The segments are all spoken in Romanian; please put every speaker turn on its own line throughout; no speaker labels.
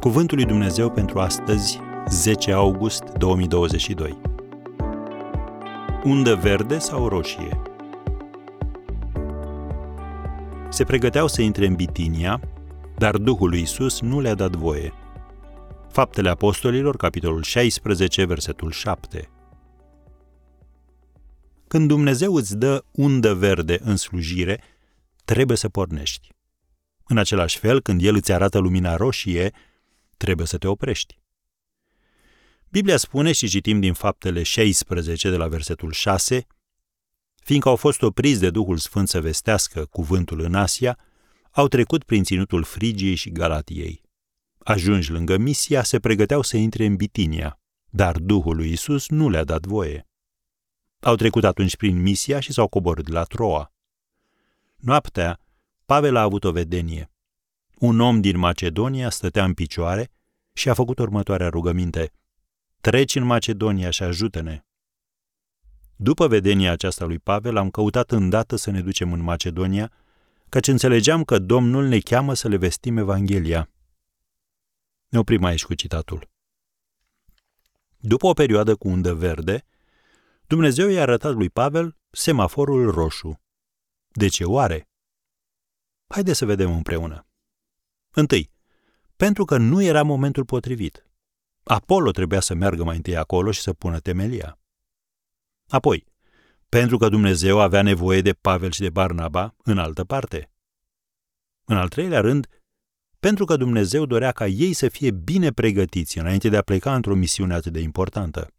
Cuvântul lui Dumnezeu pentru astăzi, 10 august 2022. Undă verde sau roșie? Se pregăteau să intre în Bitinia, dar Duhul lui Isus nu le-a dat voie. Faptele Apostolilor, capitolul 16, versetul 7. Când Dumnezeu îți dă undă verde în slujire, trebuie să pornești. În același fel, când El îți arată lumina roșie, trebuie să te oprești. Biblia spune și citim din faptele 16 de la versetul 6, fiindcă au fost opriți de Duhul Sfânt să vestească cuvântul în Asia, au trecut prin ținutul Frigiei și Galatiei. Ajungi lângă Misia, se pregăteau să intre în Bitinia, dar Duhul lui Isus nu le-a dat voie. Au trecut atunci prin Misia și s-au coborât la Troa. Noaptea, Pavel a avut o vedenie. Un om din Macedonia stătea în picioare și a făcut următoarea rugăminte. Treci în Macedonia și ajută-ne. După vedenia aceasta lui Pavel, am căutat îndată să ne ducem în Macedonia, căci înțelegeam că Domnul ne cheamă să le vestim Evanghelia. Ne oprim aici cu citatul. După o perioadă cu undă verde, Dumnezeu i-a arătat lui Pavel semaforul roșu. De ce oare? Haideți să vedem împreună. Întâi, pentru că nu era momentul potrivit. Apollo trebuia să meargă mai întâi acolo și să pună temelia. Apoi, pentru că Dumnezeu avea nevoie de Pavel și de Barnaba în altă parte. În al treilea rând, pentru că Dumnezeu dorea ca ei să fie bine pregătiți înainte de a pleca într-o misiune atât de importantă.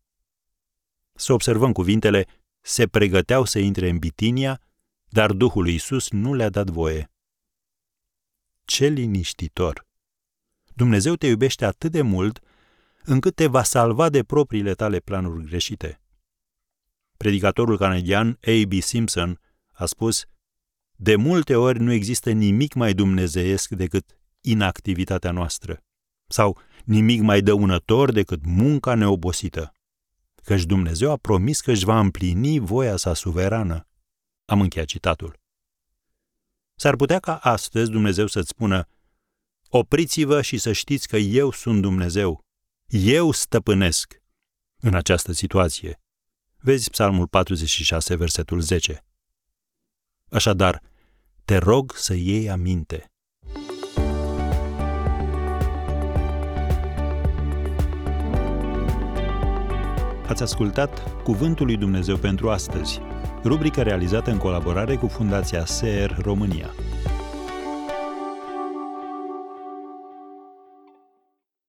Să observăm cuvintele, se pregăteau să intre în Bitinia, dar Duhul lui Isus nu le-a dat voie. Ce liniștitor! Dumnezeu te iubește atât de mult încât te va salva de propriile tale planuri greșite. Predicatorul canadian A.B. Simpson a spus De multe ori nu există nimic mai dumnezeiesc decât inactivitatea noastră sau nimic mai dăunător decât munca neobosită. Căci Dumnezeu a promis că își va împlini voia sa suverană. Am încheiat citatul. S-ar putea ca astăzi Dumnezeu să-ți spună Opriți-vă și să știți că eu sunt Dumnezeu. Eu stăpânesc în această situație. Vezi Psalmul 46, versetul 10. Așadar, te rog să iei aminte. Ați ascultat Cuvântul lui Dumnezeu pentru astăzi, rubrica realizată în colaborare cu Fundația SER România.